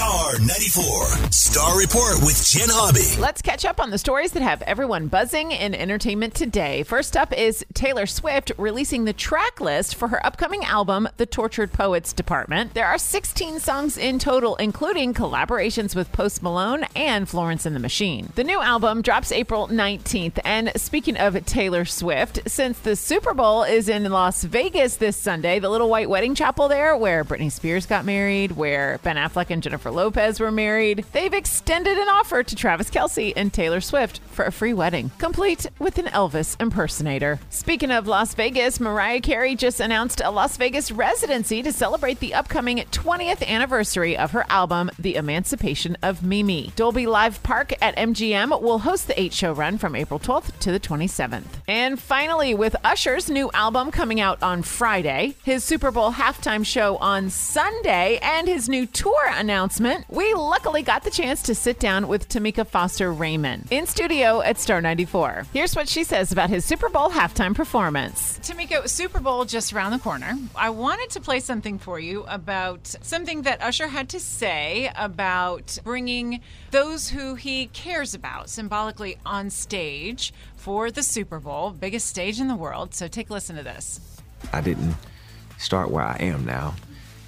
Star 94. Star Report with Jen Hobby. Let's catch up on the stories that have everyone buzzing in entertainment today. First up is Taylor Swift releasing the track list for her upcoming album, The Tortured Poets Department. There are 16 songs in total, including collaborations with Post Malone and Florence and the Machine. The new album drops April 19th. And speaking of Taylor Swift, since the Super Bowl is in Las Vegas this Sunday, the little white wedding chapel there, where Britney Spears got married, where Ben Affleck and Jennifer Lopez were married, they've extended an offer to Travis Kelce and Taylor Swift for a free wedding, complete with an Elvis impersonator. Speaking of Las Vegas, Mariah Carey just announced a Las Vegas residency to celebrate the upcoming 20th anniversary of her album, The Emancipation of Mimi. Dolby Live Park at MGM will host the eight show run from April 12th to the 27th. And finally, with Usher's new album coming out on Friday, his Super Bowl halftime show on Sunday, and his new tour announcement, we luckily got the chance to sit down with Tameka Foster Raymond in studio at Star 94. Here's what she says about his Super Bowl halftime performance. Tameka, Super Bowl just around the corner. I wanted to play something for you about something that Usher had to say about bringing those who he cares about symbolically on stage for the Super Bowl, biggest stage in the world. So take a listen to this. I didn't start where I am now,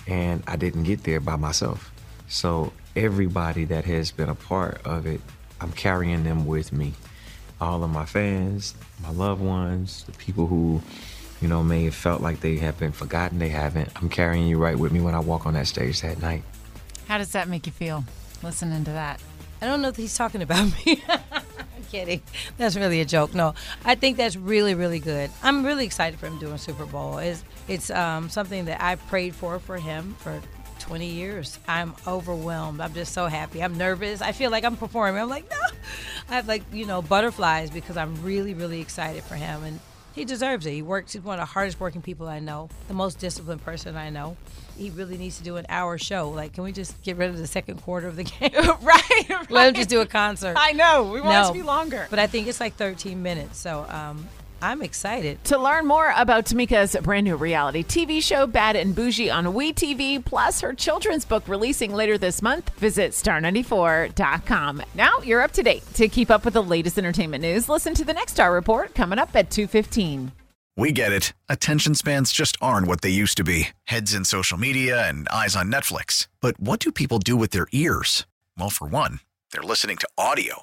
and I didn't get there by myself. So everybody that has been a part of it, I'm carrying them with me. All of my fans, my loved ones, the people who, you know, may have felt like they have been forgotten, they haven't. I'm carrying you right with me when I walk on that stage that night. How does that make you feel listening to that? I don't know if he's talking about me. I'm kidding. That's really a joke. No, I think that's really, really good. I'm really excited for him doing Super Bowl. It's, it's um, something that I prayed for for him for 20 years. I'm overwhelmed. I'm just so happy. I'm nervous. I feel like I'm performing. I'm like, no. I have like, you know, butterflies because I'm really, really excited for him. And he deserves it. He works. He's one of the hardest working people I know, the most disciplined person I know. He really needs to do an hour show. Like, can we just get rid of the second quarter of the game? right, right. Let him just do a concert. I know. We want it to be longer. But I think it's like 13 minutes. So um, I'm excited. To learn more about Tameka's brand new reality TV show, Bad and Bougie on WeTV, plus her children's book releasing later this month, visit star94.com. Now you're up to date. To keep up with the latest entertainment news, listen to the next Star Report coming up at 215. We get it. Attention spans just aren't what they used to be heads in social media and eyes on Netflix. But what do people do with their ears? Well, for one, they're listening to audio.